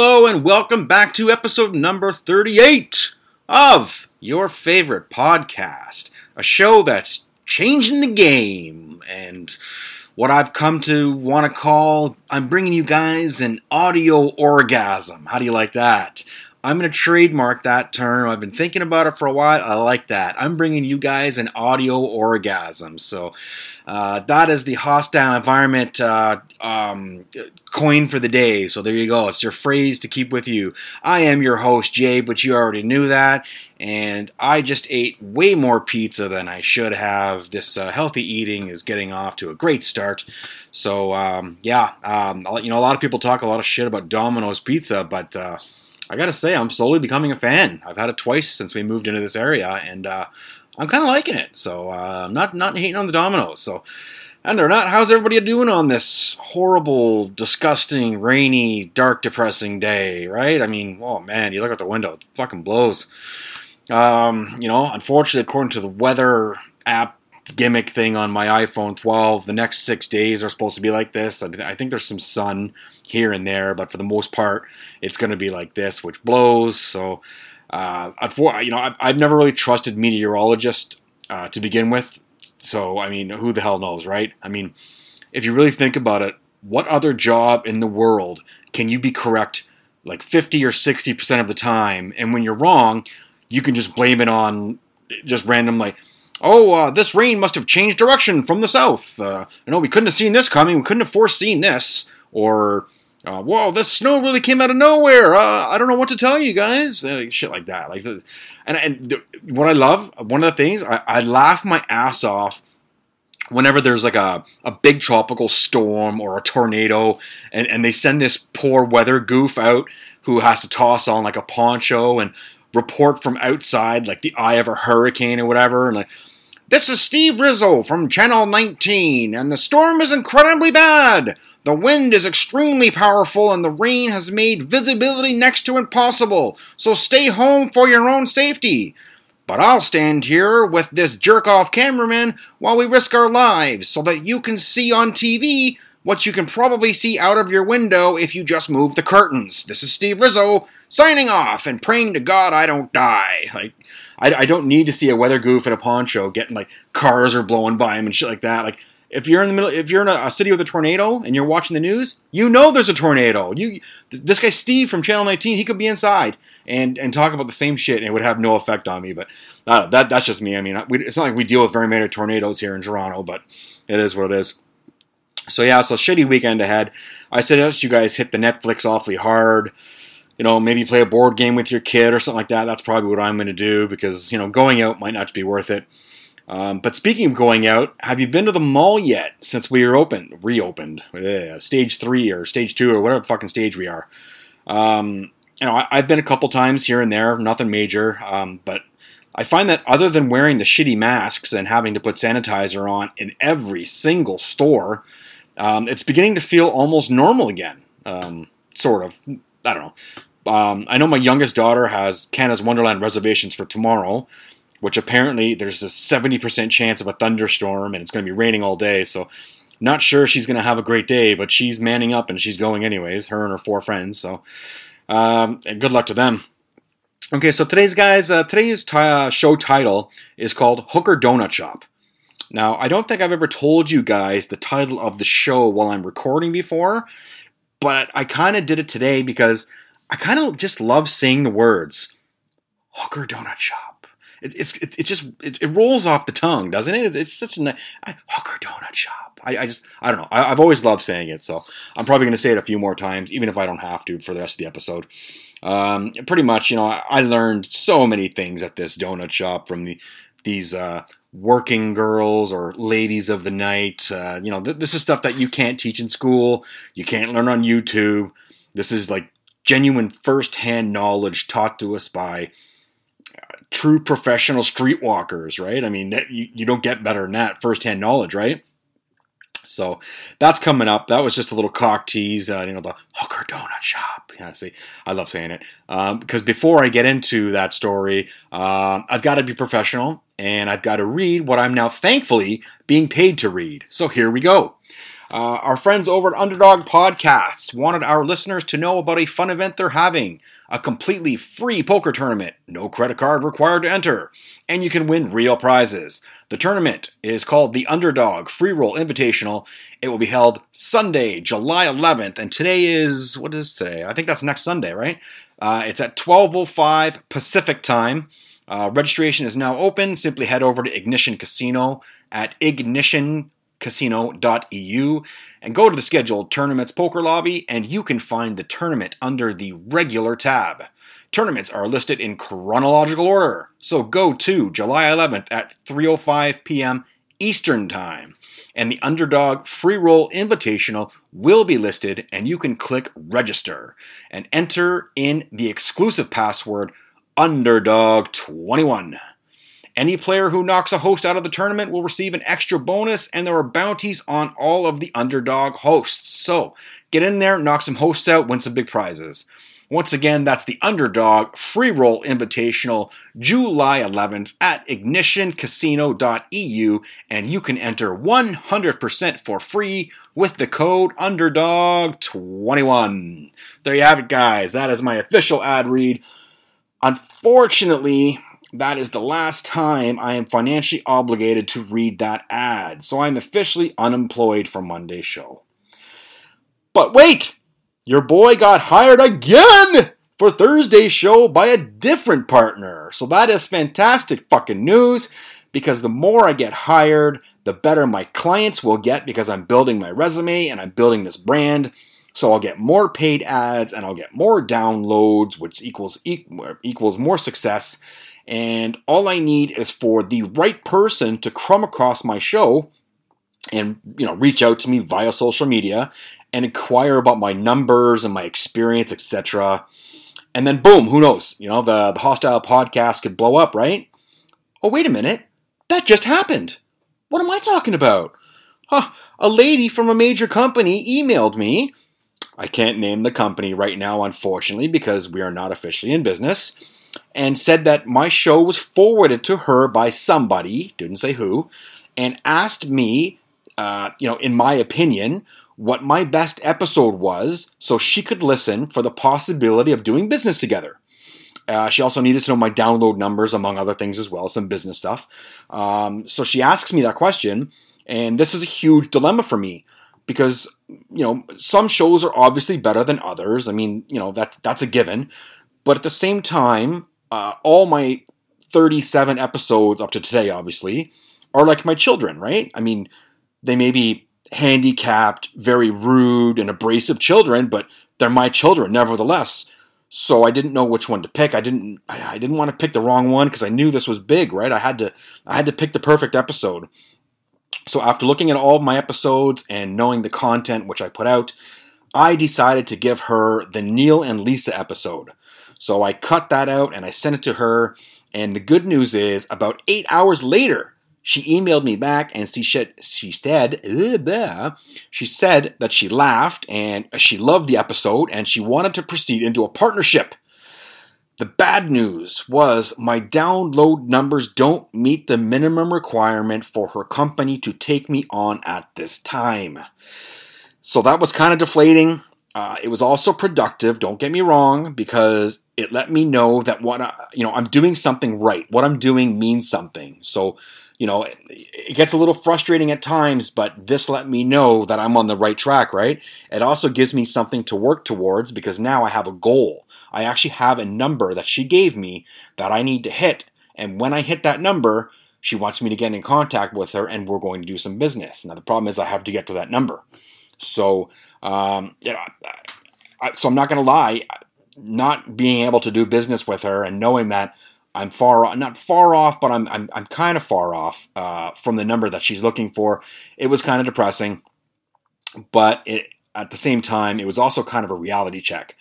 Hello and welcome back to episode number 38 of your favorite podcast, a show that's changing the game and what I've come to want to call I'm bringing you guys an audio orgasm. How do you like that? I'm going to trademark that term. I've been thinking about it for a while. I like that. I'm bringing you guys an audio orgasm. So uh, that is the hostile environment uh, um, coin for the day. So there you go. It's your phrase to keep with you. I am your host, Jay, but you already knew that. And I just ate way more pizza than I should have. This uh, healthy eating is getting off to a great start. So um, yeah, um, you know, a lot of people talk a lot of shit about Domino's Pizza, but uh, I gotta say, I'm slowly becoming a fan. I've had it twice since we moved into this area, and uh, I'm kind of liking it. So uh, I'm not not hating on the Domino's. So. And or not, how's everybody doing on this horrible, disgusting, rainy, dark, depressing day, right? I mean, oh man, you look out the window, it fucking blows. Um, you know, unfortunately, according to the weather app gimmick thing on my iPhone 12, the next six days are supposed to be like this. I think there's some sun here and there, but for the most part, it's going to be like this, which blows. So, uh, you know, I've never really trusted meteorologists uh, to begin with. So, I mean, who the hell knows, right? I mean, if you really think about it, what other job in the world can you be correct like 50 or 60% of the time? And when you're wrong, you can just blame it on just random, like, oh, uh, this rain must have changed direction from the south. Uh, you know, we couldn't have seen this coming. We couldn't have foreseen this. Or, uh, whoa, the snow really came out of nowhere. Uh, I don't know what to tell you guys. Uh, shit like that. Like, the, and and the, what I love, one of the things, I, I laugh my ass off whenever there's like a, a big tropical storm or a tornado and, and they send this poor weather goof out who has to toss on like a poncho and report from outside like the eye of a hurricane or whatever and like this is Steve Rizzo from Channel 19, and the storm is incredibly bad. The wind is extremely powerful, and the rain has made visibility next to impossible, so stay home for your own safety. But I'll stand here with this jerk off cameraman while we risk our lives so that you can see on TV what you can probably see out of your window if you just move the curtains. This is Steve Rizzo signing off and praying to God I don't die. Like, I, I don't need to see a weather goof in a poncho getting like cars are blowing by him and shit like that. Like if you're in the middle, if you're in a, a, city with a tornado and you're watching the news, you know there's a tornado. You, this guy Steve from Channel 19, he could be inside and and talk about the same shit, and it would have no effect on me. But uh, that that's just me. I mean, we, it's not like we deal with very many tornadoes here in Toronto, but it is what it is. So yeah, so shitty weekend ahead. I suggest you guys hit the Netflix awfully hard you know, maybe play a board game with your kid or something like that. That's probably what I'm going to do because, you know, going out might not be worth it. Um, but speaking of going out, have you been to the mall yet since we were open, reopened, stage three or stage two or whatever fucking stage we are? Um, you know, I, have been a couple times here and there, nothing major, um, but I find that other than wearing the shitty masks and having to put sanitizer on in every single store, um, it's beginning to feel almost normal again. Um, sort of. I don't know. Um, I know my youngest daughter has Canada's Wonderland reservations for tomorrow, which apparently there's a 70% chance of a thunderstorm and it's going to be raining all day. So, not sure she's going to have a great day, but she's manning up and she's going anyways, her and her four friends. So, um, good luck to them. Okay, so today's guys, uh, today's t- uh, show title is called Hooker Donut Shop. Now, I don't think I've ever told you guys the title of the show while I'm recording before, but I kind of did it today because I kind of just love saying the words hooker donut shop. It, it's it, it just it, it, rolls off the tongue, doesn't it? It's such a hooker donut shop. I, I just I don't know. I, have always loved saying it, so I'm probably going to say it a few more times, even if I don't have to for the rest of the episode. Um, pretty much, you know, I, I, learned so many things at this donut shop from the these uh, working girls or ladies of the night. Uh, you know, th- this is stuff that you can't teach in school. You can't learn on YouTube. This is like genuine first-hand knowledge taught to us by uh, true professional streetwalkers, right? I mean, you, you don't get better than that first-hand knowledge, right? So that's coming up. That was just a little cock tease, uh, you know, the hooker donut shop. Yeah, see, I love saying it um, because before I get into that story, uh, I've got to be professional and I've got to read what I'm now thankfully being paid to read. So here we go. Uh, our friends over at Underdog Podcasts wanted our listeners to know about a fun event they're having a completely free poker tournament, no credit card required to enter, and you can win real prizes. The tournament is called the Underdog Free Roll Invitational. It will be held Sunday, July 11th, and today is what is today? I think that's next Sunday, right? Uh, it's at 12:05 Pacific time. Uh, registration is now open. Simply head over to Ignition Casino at ignition casino.eu and go to the scheduled tournaments poker lobby and you can find the tournament under the regular tab. Tournaments are listed in chronological order, so go to July 11th at 3:05 p.m. Eastern Time. And the Underdog Free Roll Invitational will be listed and you can click register and enter in the exclusive password Underdog21. Any player who knocks a host out of the tournament will receive an extra bonus, and there are bounties on all of the underdog hosts. So get in there, knock some hosts out, win some big prizes. Once again, that's the Underdog Free Roll Invitational, July 11th at ignitioncasino.eu, and you can enter 100% for free with the code Underdog21. There you have it, guys. That is my official ad read. Unfortunately, that is the last time I am financially obligated to read that ad, so I'm officially unemployed for Monday's show. But wait! Your boy got hired again for Thursday's show by a different partner. So that is fantastic fucking news because the more I get hired, the better my clients will get because I'm building my resume and I'm building this brand. So I'll get more paid ads and I'll get more downloads, which equals equals more success and all I need is for the right person to come across my show and you know reach out to me via social media and inquire about my numbers and my experience, etc. And then boom, who knows? You know, the, the hostile podcast could blow up, right? Oh, wait a minute. That just happened. What am I talking about? Huh, a lady from a major company emailed me. I can't name the company right now, unfortunately, because we are not officially in business and said that my show was forwarded to her by somebody, didn't say who, and asked me, uh, you know, in my opinion, what my best episode was so she could listen for the possibility of doing business together. Uh, she also needed to know my download numbers, among other things as well, some business stuff. Um, so she asks me that question, and this is a huge dilemma for me because you know some shows are obviously better than others. I mean, you know that that's a given. But at the same time, uh, all my 37 episodes up to today, obviously, are like my children, right? I mean, they may be handicapped, very rude, and abrasive children, but they're my children nevertheless. So I didn't know which one to pick. I didn't. I, didn't want to pick the wrong one because I knew this was big, right? I had to. I had to pick the perfect episode. So after looking at all of my episodes and knowing the content which I put out, I decided to give her the Neil and Lisa episode. So I cut that out and I sent it to her. And the good news is, about eight hours later, she emailed me back and she said, she said, she said that she laughed and she loved the episode and she wanted to proceed into a partnership. The bad news was my download numbers don't meet the minimum requirement for her company to take me on at this time. So that was kind of deflating. Uh, it was also productive, don't get me wrong, because it let me know that what I, you know I'm doing something right. What I'm doing means something. So, you know, it, it gets a little frustrating at times, but this let me know that I'm on the right track, right? It also gives me something to work towards because now I have a goal. I actually have a number that she gave me that I need to hit, and when I hit that number, she wants me to get in contact with her and we're going to do some business. Now the problem is I have to get to that number. So, um, yeah, I, so I'm not going to lie not being able to do business with her and knowing that I'm far not far off, but I'm I'm, I'm kind of far off uh, from the number that she's looking for. It was kind of depressing, but it, at the same time, it was also kind of a reality check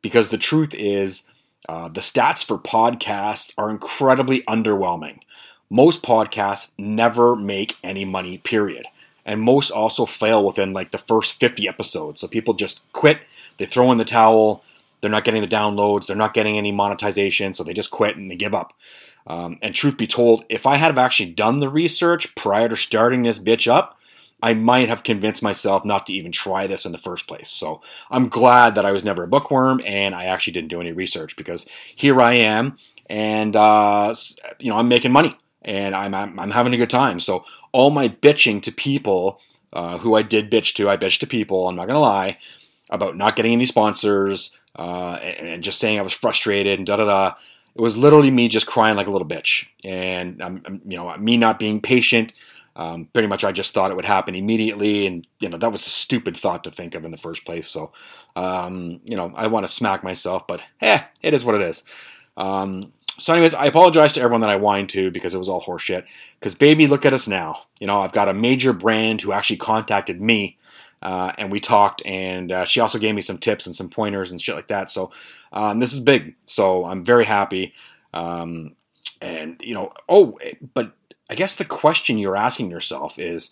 because the truth is, uh, the stats for podcasts are incredibly underwhelming. Most podcasts never make any money. Period. And most also fail within like the first 50 episodes. So people just quit, they throw in the towel, they're not getting the downloads. They're not getting any monetization. So they just quit and they give up. Um, and truth be told, if I had actually done the research prior to starting this bitch up, I might have convinced myself not to even try this in the first place. So I'm glad that I was never a bookworm and I actually didn't do any research because here I am and, uh, you know, I'm making money and I'm, I'm, I'm, having a good time. So all my bitching to people uh, who I did bitch to, I bitched to people, I'm not going to lie, about not getting any sponsors uh, and, and, just saying I was frustrated and da da da. It was literally me just crying like a little bitch. And, um, you know, me not being patient um, pretty much, I just thought it would happen immediately, and you know that was a stupid thought to think of in the first place. So, um, you know, I want to smack myself, but eh, it is what it is. Um, so, anyways, I apologize to everyone that I whined to because it was all horseshit. Because, baby, look at us now. You know, I've got a major brand who actually contacted me, uh, and we talked, and uh, she also gave me some tips and some pointers and shit like that. So, um, this is big. So, I'm very happy. Um, and you know, oh, but I guess the question you're asking yourself is,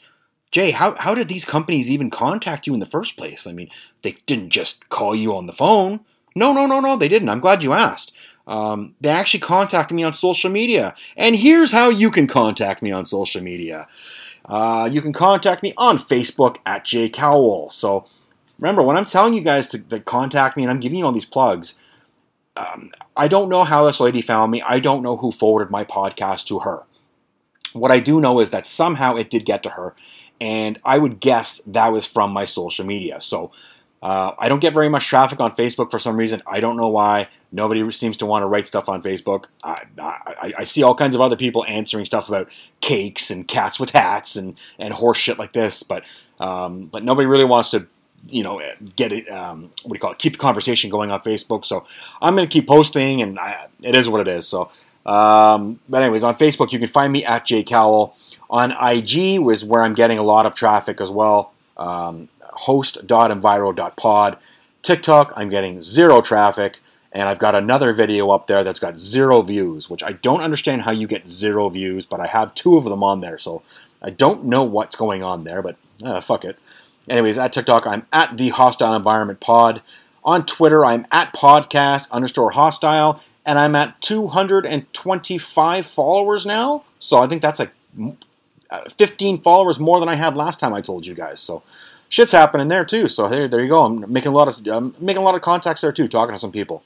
Jay, how, how did these companies even contact you in the first place? I mean, they didn't just call you on the phone. No, no, no, no, they didn't. I'm glad you asked. Um, they actually contacted me on social media. And here's how you can contact me on social media. Uh, you can contact me on Facebook at Jay Cowell. So remember, when I'm telling you guys to, to contact me and I'm giving you all these plugs, um, I don't know how this lady found me. I don't know who forwarded my podcast to her. What I do know is that somehow it did get to her, and I would guess that was from my social media. So uh, I don't get very much traffic on Facebook for some reason. I don't know why. Nobody seems to want to write stuff on Facebook. I, I, I, see all kinds of other people answering stuff about cakes and cats with hats and, and horse shit like this, but um, but nobody really wants to you know get it um, what do you call it keep the conversation going on Facebook. So I'm going to keep posting, and I, it is what it is. So um, but anyways, on Facebook you can find me at Jay Cowell. On IG was where I'm getting a lot of traffic as well. Um, host.enviro.pod. TikTok, I'm getting zero traffic, and I've got another video up there that's got zero views, which I don't understand how you get zero views, but I have two of them on there, so I don't know what's going on there, but uh, fuck it. Anyways, at TikTok, I'm at the Hostile Environment Pod. On Twitter, I'm at podcast underscore hostile and I'm at 225 followers now. So I think that's like uh, 15 followers more than I had last time I told you guys. So shit's happening there too. So there, there you go. I'm making a lot of I'm making a lot of contacts there too, talking to some people.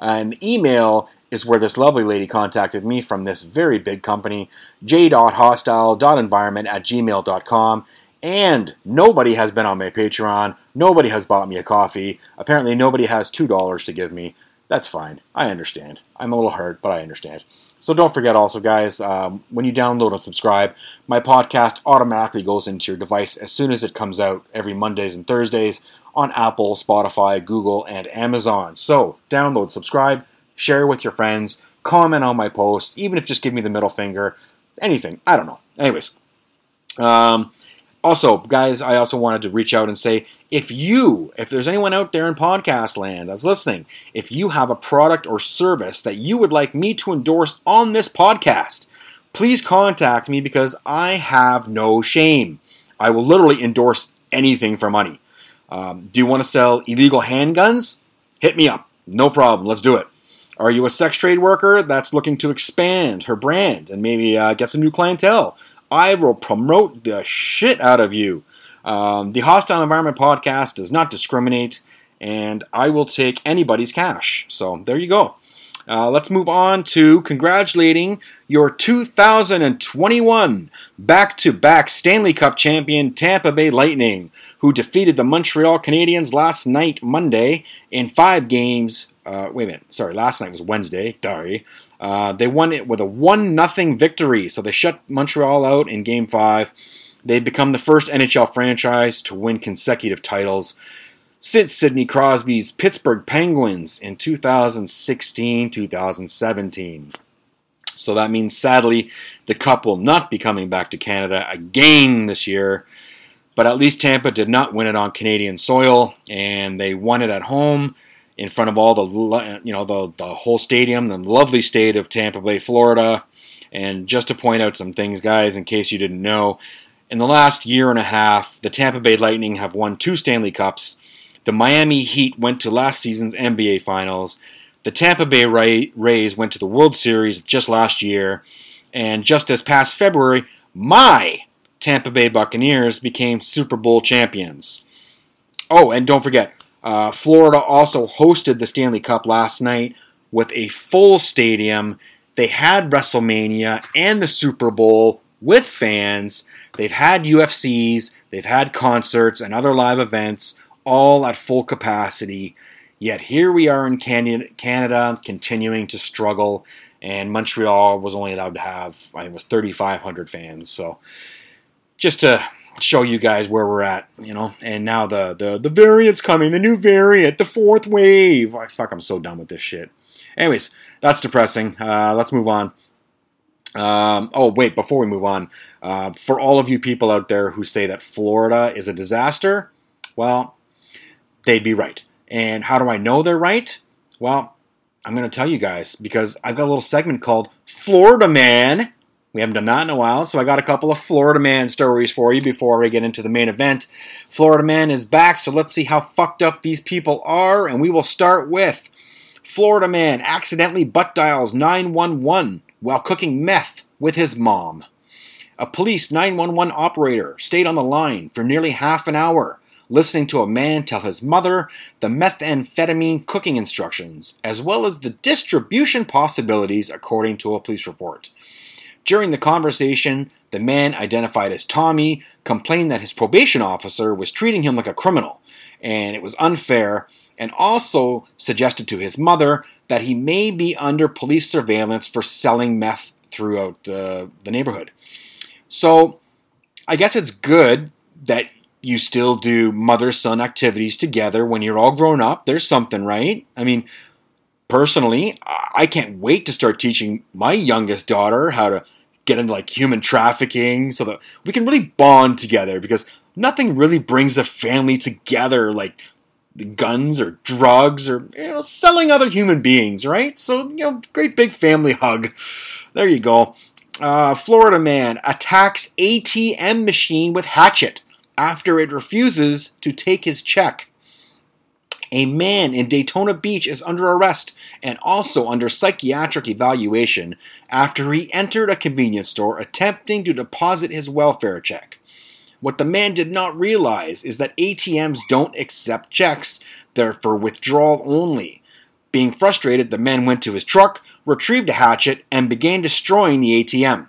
And email is where this lovely lady contacted me from this very big company, j.hostile.environment at gmail.com. And nobody has been on my Patreon. Nobody has bought me a coffee. Apparently, nobody has $2 to give me. That's fine. I understand. I'm a little hurt, but I understand. So don't forget also, guys, um, when you download and subscribe, my podcast automatically goes into your device as soon as it comes out every Mondays and Thursdays on Apple, Spotify, Google, and Amazon. So download, subscribe, share with your friends, comment on my posts, even if just give me the middle finger, anything. I don't know. Anyways. Um, also, guys, I also wanted to reach out and say if you, if there's anyone out there in podcast land that's listening, if you have a product or service that you would like me to endorse on this podcast, please contact me because I have no shame. I will literally endorse anything for money. Um, do you want to sell illegal handguns? Hit me up. No problem. Let's do it. Are you a sex trade worker that's looking to expand her brand and maybe uh, get some new clientele? I will promote the shit out of you. Um, the Hostile Environment podcast does not discriminate, and I will take anybody's cash. So there you go. Uh, let's move on to congratulating your 2021 back to back Stanley Cup champion Tampa Bay Lightning, who defeated the Montreal Canadiens last night, Monday, in five games. Uh, wait a minute, sorry, last night was Wednesday, sorry. Uh, they won it with a 1 0 victory, so they shut Montreal out in Game 5. They've become the first NHL franchise to win consecutive titles since Sidney Crosby's Pittsburgh Penguins in 2016 2017. So that means, sadly, the Cup will not be coming back to Canada again this year. But at least Tampa did not win it on Canadian soil, and they won it at home in front of all the you know the the whole stadium, the lovely state of Tampa Bay, Florida. And just to point out some things, guys, in case you didn't know, in the last year and a half, the Tampa Bay Lightning have won two Stanley Cups. The Miami Heat went to last season's NBA Finals. The Tampa Bay Rays went to the World Series just last year. And just this past February, my Tampa Bay Buccaneers became Super Bowl champions. Oh, and don't forget, uh, Florida also hosted the Stanley Cup last night with a full stadium. They had WrestleMania and the Super Bowl with fans. They've had UFCs, they've had concerts and other live events, all at full capacity. Yet here we are in Canada, continuing to struggle, and Montreal was only allowed to have, I think it was 3,500 fans. So just to show you guys where we're at, you know. And now the the the variant's coming, the new variant, the fourth wave. Oh, fuck, I'm so done with this shit. Anyways, that's depressing. Uh, let's move on. Um, oh wait, before we move on, uh, for all of you people out there who say that Florida is a disaster, well, they'd be right. And how do I know they're right? Well, I'm going to tell you guys because I've got a little segment called Florida Man we haven't done that in a while, so I got a couple of Florida Man stories for you before we get into the main event. Florida Man is back, so let's see how fucked up these people are, and we will start with Florida Man accidentally butt dials 911 while cooking meth with his mom. A police 911 operator stayed on the line for nearly half an hour listening to a man tell his mother the methamphetamine cooking instructions, as well as the distribution possibilities, according to a police report. During the conversation, the man identified as Tommy complained that his probation officer was treating him like a criminal and it was unfair, and also suggested to his mother that he may be under police surveillance for selling meth throughout the, the neighborhood. So, I guess it's good that you still do mother son activities together when you're all grown up. There's something, right? I mean, personally, I can't wait to start teaching my youngest daughter how to get into like human trafficking so that we can really bond together because nothing really brings a family together like guns or drugs or you know selling other human beings right? So you know great big family hug. There you go. Uh, florida man attacks atm machine with hatchet after it refuses to take his check a man in Daytona Beach is under arrest and also under psychiatric evaluation after he entered a convenience store attempting to deposit his welfare check. What the man did not realize is that ATMs don't accept checks, they're for withdrawal only. Being frustrated, the man went to his truck, retrieved a hatchet, and began destroying the ATM.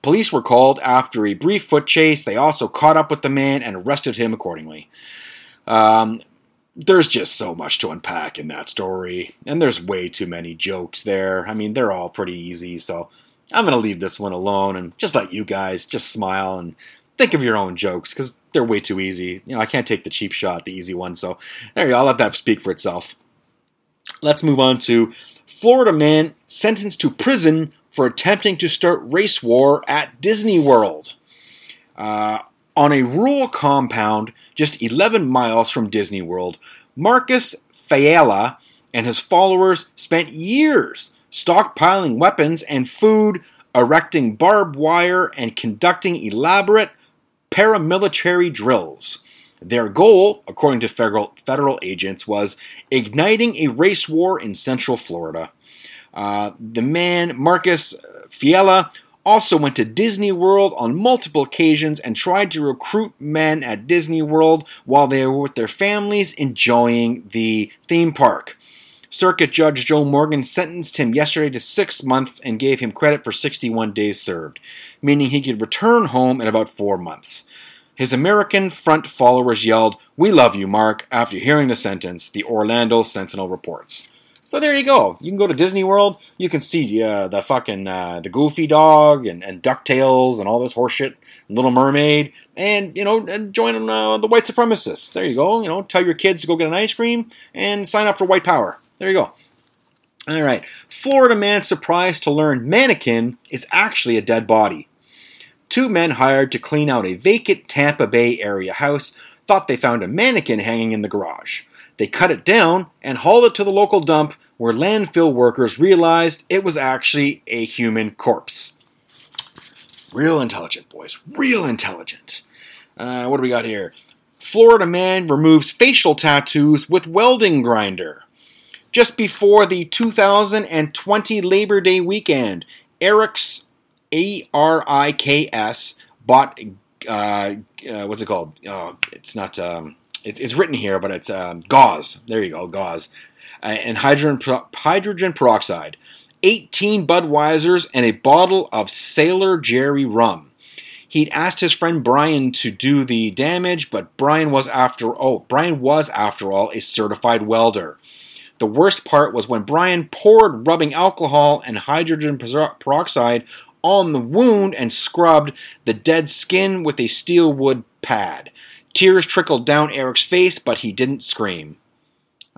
Police were called after a brief foot chase. They also caught up with the man and arrested him accordingly. Um, there's just so much to unpack in that story, and there's way too many jokes there. I mean, they're all pretty easy, so I'm going to leave this one alone and just let you guys just smile and think of your own jokes because they're way too easy. You know, I can't take the cheap shot, the easy one, so there you go. I'll let that speak for itself. Let's move on to Florida man sentenced to prison for attempting to start race war at Disney World. Uh, on a rural compound just 11 miles from Disney World, Marcus Faella and his followers spent years stockpiling weapons and food, erecting barbed wire, and conducting elaborate paramilitary drills. Their goal, according to federal, federal agents, was igniting a race war in central Florida. Uh, the man, Marcus Faella, also went to Disney World on multiple occasions and tried to recruit men at Disney World while they were with their families enjoying the theme park. Circuit Judge Joe Morgan sentenced him yesterday to six months and gave him credit for 61 days served, meaning he could return home in about four months. His American Front followers yelled, We love you, Mark, after hearing the sentence, the Orlando Sentinel reports. So there you go. You can go to Disney World. You can see uh, the fucking uh, the Goofy dog and, and Ducktales and all this horseshit. Little Mermaid, and you know, and join uh, the white supremacists. There you go. You know, tell your kids to go get an ice cream and sign up for white power. There you go. All right. Florida man surprised to learn mannequin is actually a dead body. Two men hired to clean out a vacant Tampa Bay area house thought they found a mannequin hanging in the garage. They cut it down and hauled it to the local dump where landfill workers realized it was actually a human corpse. Real intelligent, boys. Real intelligent. Uh, what do we got here? Florida man removes facial tattoos with welding grinder. Just before the 2020 Labor Day weekend, Eric's A R I K S bought uh, uh, what's it called? Oh, it's not. Um, it, it's written here, but it's um, gauze. There you go, gauze, uh, and hydrogen hydrogen peroxide. 18 Budweisers and a bottle of Sailor Jerry rum. He'd asked his friend Brian to do the damage, but Brian was after oh, Brian was after all a certified welder. The worst part was when Brian poured rubbing alcohol and hydrogen peroxide on the wound and scrubbed the dead skin with a steel wood pad. Tears trickled down Eric's face, but he didn't scream.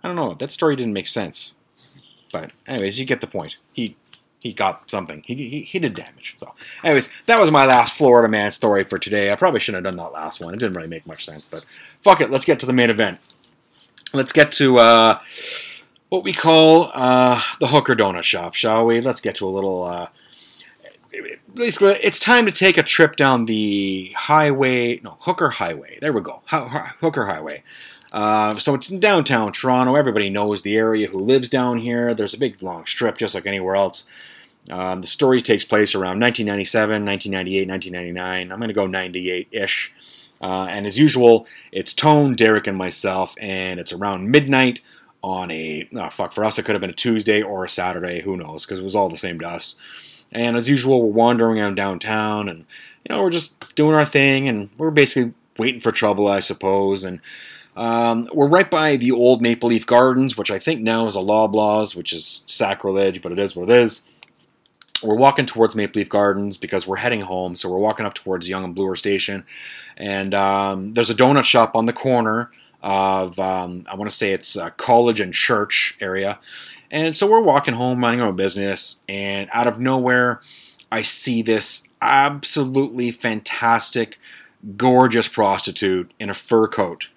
I don't know, that story didn't make sense. But anyways, you get the point. He he got something. He, he, he did damage. So, anyways, that was my last Florida man story for today. I probably shouldn't have done that last one. It didn't really make much sense, but fuck it. Let's get to the main event. Let's get to uh, what we call uh, the Hooker Donut Shop, shall we? Let's get to a little. Uh, basically, it's time to take a trip down the highway. No, Hooker Highway. There we go. Hooker Highway. Uh, so it's in downtown Toronto. Everybody knows the area who lives down here. There's a big long strip, just like anywhere else. Um, the story takes place around 1997, 1998, 1999. I'm going to go 98 ish. Uh, and as usual, it's Tone, Derek, and myself, and it's around midnight on a oh, fuck for us. It could have been a Tuesday or a Saturday. Who knows? Because it was all the same to us. And as usual, we're wandering around downtown, and you know we're just doing our thing, and we're basically waiting for trouble, I suppose. And um, we're right by the old Maple Leaf Gardens, which I think now is a Loblaws, which is sacrilege, but it is what it is. We're walking towards Maple Leaf Gardens because we're heading home, so we're walking up towards Yonge and Bloor Station, and um, there's a donut shop on the corner of um, I want to say it's uh, College and Church area, and so we're walking home, minding our business, and out of nowhere, I see this absolutely fantastic, gorgeous prostitute in a fur coat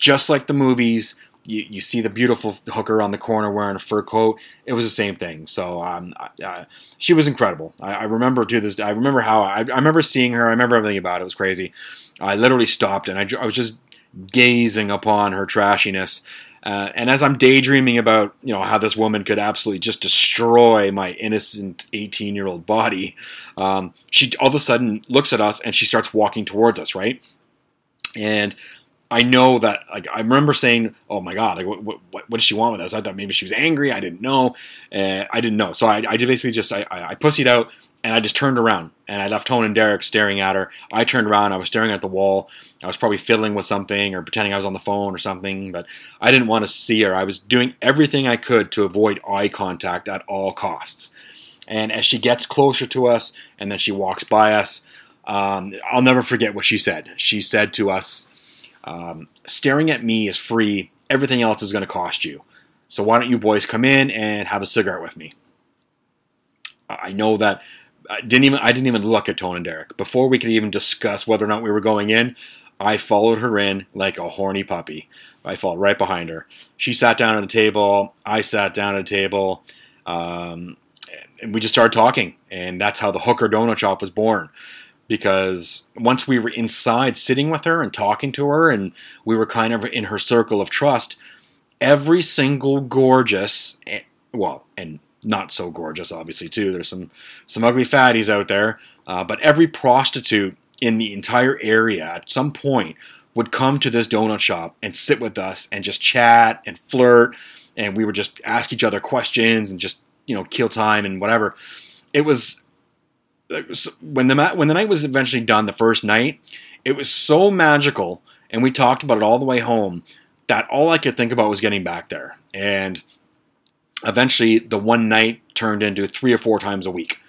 just like the movies. You, you see the beautiful hooker on the corner wearing a fur coat. It was the same thing. So um, uh, she was incredible. I, I, remember to this. I remember how I, I, remember seeing her. I remember everything about it. It was crazy. I literally stopped and I, I was just gazing upon her trashiness. Uh, and as I'm daydreaming about, you know, how this woman could absolutely just destroy my innocent 18 year old body, um, she all of a sudden looks at us and she starts walking towards us, right? And I know that like I remember saying, "Oh my god, like what what, what does she want with us?" I thought maybe she was angry. I didn't know. Uh, I didn't know, so I, I basically just I, I, pussied out and I just turned around and I left Tone and Derek staring at her. I turned around, I was staring at the wall. I was probably fiddling with something or pretending I was on the phone or something, but I didn't want to see her. I was doing everything I could to avoid eye contact at all costs. And as she gets closer to us and then she walks by us, um, I'll never forget what she said. She said to us um, staring at me is free. Everything else is going to cost you. So why don't you boys come in and have a cigarette with me? I know that I didn't even I didn't even look at Tone and Derek before we could even discuss whether or not we were going in. I followed her in like a horny puppy. I followed right behind her. She sat down at a table. I sat down at a table, um, and we just started talking. And that's how the Hooker Donut Shop was born because once we were inside sitting with her and talking to her and we were kind of in her circle of trust every single gorgeous eh, well and not so gorgeous obviously too there's some some ugly fatties out there uh, but every prostitute in the entire area at some point would come to this donut shop and sit with us and just chat and flirt and we would just ask each other questions and just you know kill time and whatever it was when the when the night was eventually done, the first night, it was so magical, and we talked about it all the way home. That all I could think about was getting back there, and eventually, the one night turned into three or four times a week.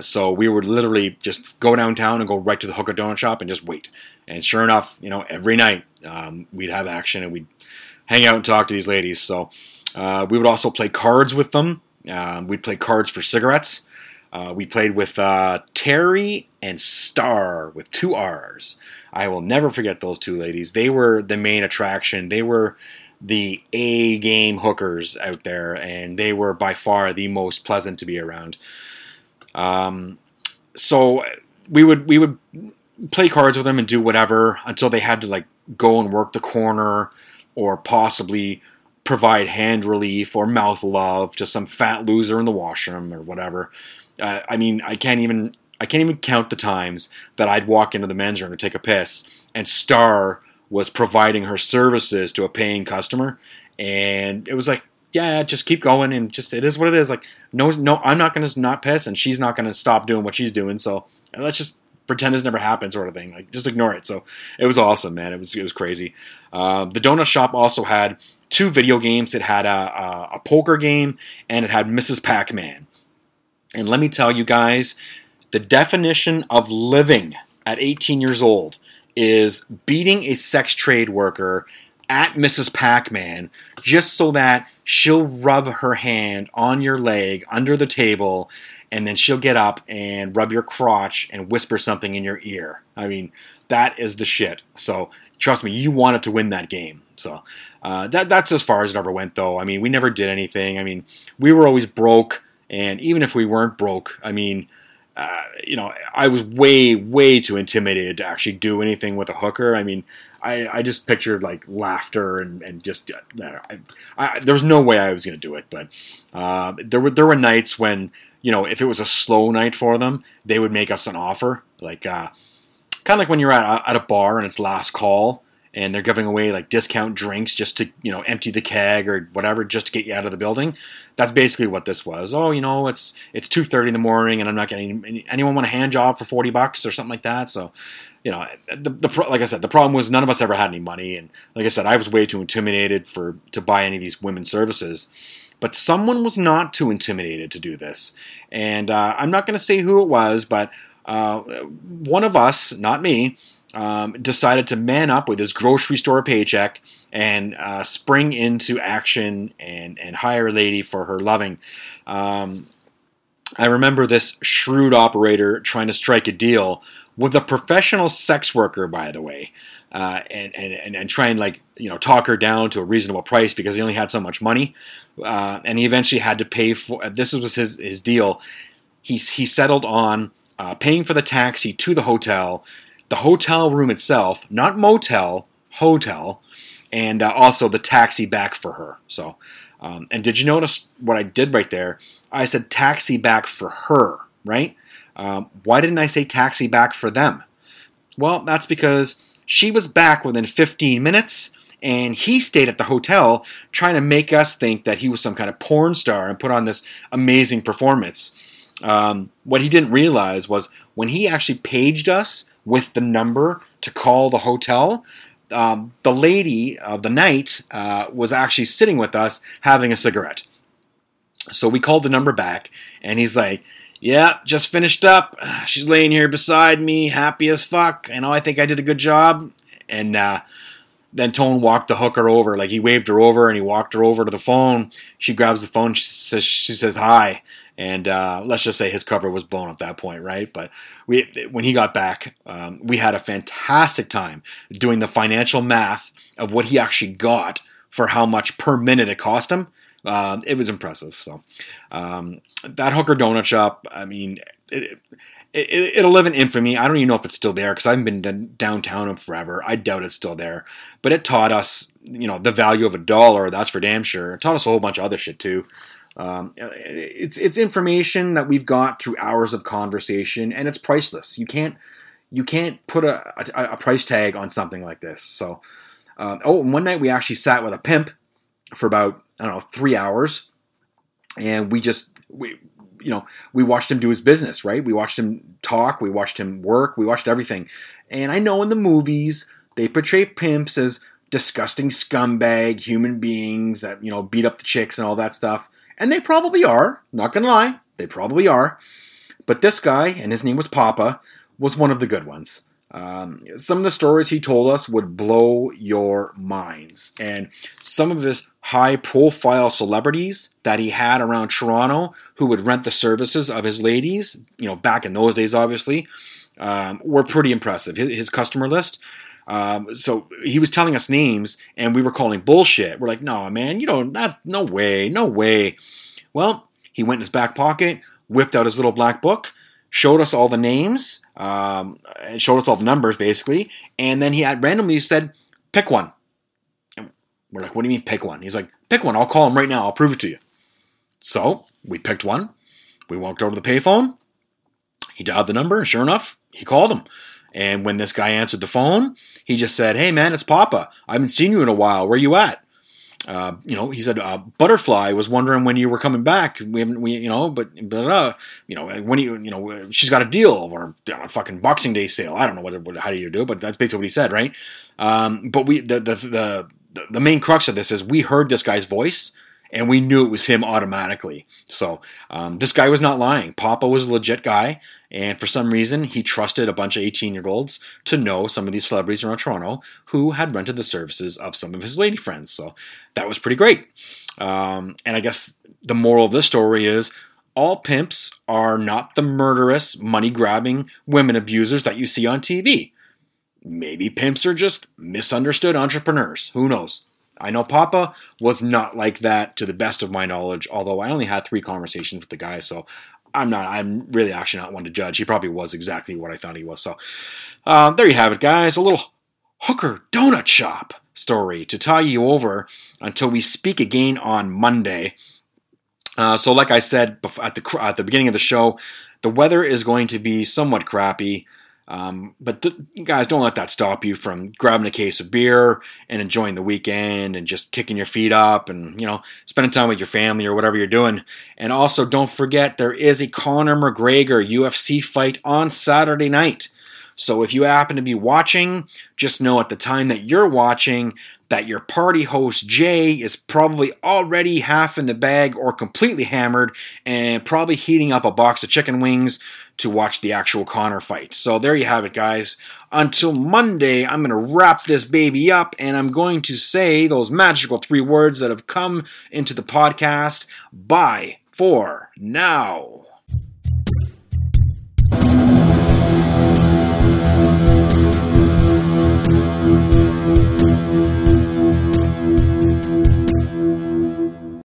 So we would literally just go downtown and go right to the Hooker Donut Shop and just wait. And sure enough, you know, every night um, we'd have action and we'd hang out and talk to these ladies. So uh, we would also play cards with them. Uh, we'd play cards for cigarettes. Uh, we played with uh, Terry and Star with two R's. I will never forget those two ladies. They were the main attraction. They were the A game hookers out there, and they were by far the most pleasant to be around. Um, so we would we would play cards with them and do whatever until they had to like go and work the corner or possibly provide hand relief or mouth love to some fat loser in the washroom or whatever. Uh, I mean, I can't even I can't even count the times that I'd walk into the men's room to take a piss, and Star was providing her services to a paying customer, and it was like, yeah, just keep going, and just it is what it is. Like, no, no, I'm not to not piss, and she's not to stop doing what she's doing. So let's just pretend this never happened, sort of thing. Like, just ignore it. So it was awesome, man. It was it was crazy. Uh, the donut shop also had two video games. It had a, a, a poker game, and it had Mrs. Pac-Man. And let me tell you guys, the definition of living at 18 years old is beating a sex trade worker at Mrs. Pac Man just so that she'll rub her hand on your leg under the table and then she'll get up and rub your crotch and whisper something in your ear. I mean, that is the shit. So trust me, you wanted to win that game. So uh, that that's as far as it ever went, though. I mean, we never did anything. I mean, we were always broke, and even if we weren't broke, I mean, uh, you know, I was way, way too intimidated to actually do anything with a hooker. I mean, I, I just pictured like laughter and, and just uh, I, I, there was no way I was going to do it. But uh, there were there were nights when you know if it was a slow night for them, they would make us an offer, like uh, kind of like when you're at at a bar and it's last call and they're giving away like discount drinks just to you know empty the keg or whatever just to get you out of the building. That's basically what this was. Oh, you know, it's it's two thirty in the morning and I'm not getting anyone want a hand job for forty bucks or something like that. So, you know, the, the like I said, the problem was none of us ever had any money, and like I said, I was way too intimidated for to buy any of these women's services. But someone was not too intimidated to do this, and uh, I'm not going to say who it was, but uh, one of us, not me, um, decided to man up with his grocery store paycheck and uh, spring into action and, and hire a lady for her loving. Um, I remember this shrewd operator trying to strike a deal with a professional sex worker, by the way, uh, and, and, and try and like you know talk her down to a reasonable price because he only had so much money, uh, and he eventually had to pay for. This was his his deal. He he settled on uh, paying for the taxi to the hotel, the hotel room itself, not motel, hotel, and uh, also the taxi back for her. So, um, and did you notice what I did right there? I said taxi back for her, right? Um, why didn't I say taxi back for them? Well, that's because she was back within 15 minutes and he stayed at the hotel trying to make us think that he was some kind of porn star and put on this amazing performance. Um, what he didn't realize was when he actually paged us with the number to call the hotel. Um, the lady of the night uh, was actually sitting with us having a cigarette. So we called the number back, and he's like, Yeah, just finished up. She's laying here beside me, happy as fuck. You know, I think I did a good job. And uh, then Tone walked the hooker over. Like he waved her over and he walked her over to the phone. She grabs the phone. She says, she says hi. And uh, let's just say his cover was blown at that point, right? But we, when he got back, um, we had a fantastic time doing the financial math of what he actually got for how much per minute it cost him. Uh, it was impressive. So um, that hooker donut shop, I mean, it, it, will live in infamy. I don't even know if it's still there because I haven't been downtown in forever. I doubt it's still there. But it taught us, you know, the value of a dollar. That's for damn sure. It taught us a whole bunch of other shit too. Um, it's it's information that we've got through hours of conversation, and it's priceless. You can't you can't put a, a, a price tag on something like this. So, um, oh, one night we actually sat with a pimp for about I don't know three hours, and we just we you know we watched him do his business. Right, we watched him talk, we watched him work, we watched everything. And I know in the movies they portray pimps as disgusting scumbag human beings that you know beat up the chicks and all that stuff. And they probably are, not gonna lie, they probably are. But this guy, and his name was Papa, was one of the good ones. Um, some of the stories he told us would blow your minds. And some of his high profile celebrities that he had around Toronto who would rent the services of his ladies, you know, back in those days, obviously, um, were pretty impressive. His, his customer list. Um, so he was telling us names and we were calling bullshit. We're like, no, man, you know, not, no way, no way. Well, he went in his back pocket, whipped out his little black book, showed us all the names, um, and showed us all the numbers basically, and then he had randomly said, pick one. And we're like, what do you mean pick one? He's like, pick one, I'll call him right now, I'll prove it to you. So we picked one. We walked over to the payphone. He dialed the number, and sure enough, he called him. And when this guy answered the phone, he just said, "Hey man, it's Papa. I haven't seen you in a while. Where you at?" Uh, you know, he said, uh, "Butterfly was wondering when you were coming back. We haven't, we, you know, but, but, uh, you know, when you, you know, she's got a deal or a fucking Boxing Day sale. I don't know what, what how do you do it, but that's basically what he said, right? Um, but we, the, the, the, the main crux of this is we heard this guy's voice and we knew it was him automatically. So um, this guy was not lying. Papa was a legit guy, and for some reason, he trusted a bunch of 18 year olds to know some of these celebrities around Toronto who had rented the services of some of his lady friends. So that was pretty great. Um, and I guess the moral of this story is all pimps are not the murderous, money grabbing women abusers that you see on TV. Maybe pimps are just misunderstood entrepreneurs. Who knows? I know Papa was not like that to the best of my knowledge, although I only had three conversations with the guy, so I'm not, I'm really actually not one to judge. He probably was exactly what I thought he was. So uh, there you have it, guys. A little hooker donut shop story to tie you over until we speak again on Monday. Uh, so, like I said at the at the beginning of the show, the weather is going to be somewhat crappy. Um, but th- guys, don't let that stop you from grabbing a case of beer and enjoying the weekend and just kicking your feet up and, you know, spending time with your family or whatever you're doing. And also, don't forget there is a Conor McGregor UFC fight on Saturday night. So if you happen to be watching, just know at the time that you're watching that your party host Jay is probably already half in the bag or completely hammered and probably heating up a box of chicken wings to watch the actual Conor fight. So there you have it, guys. Until Monday, I'm going to wrap this baby up and I'm going to say those magical three words that have come into the podcast. Bye for now.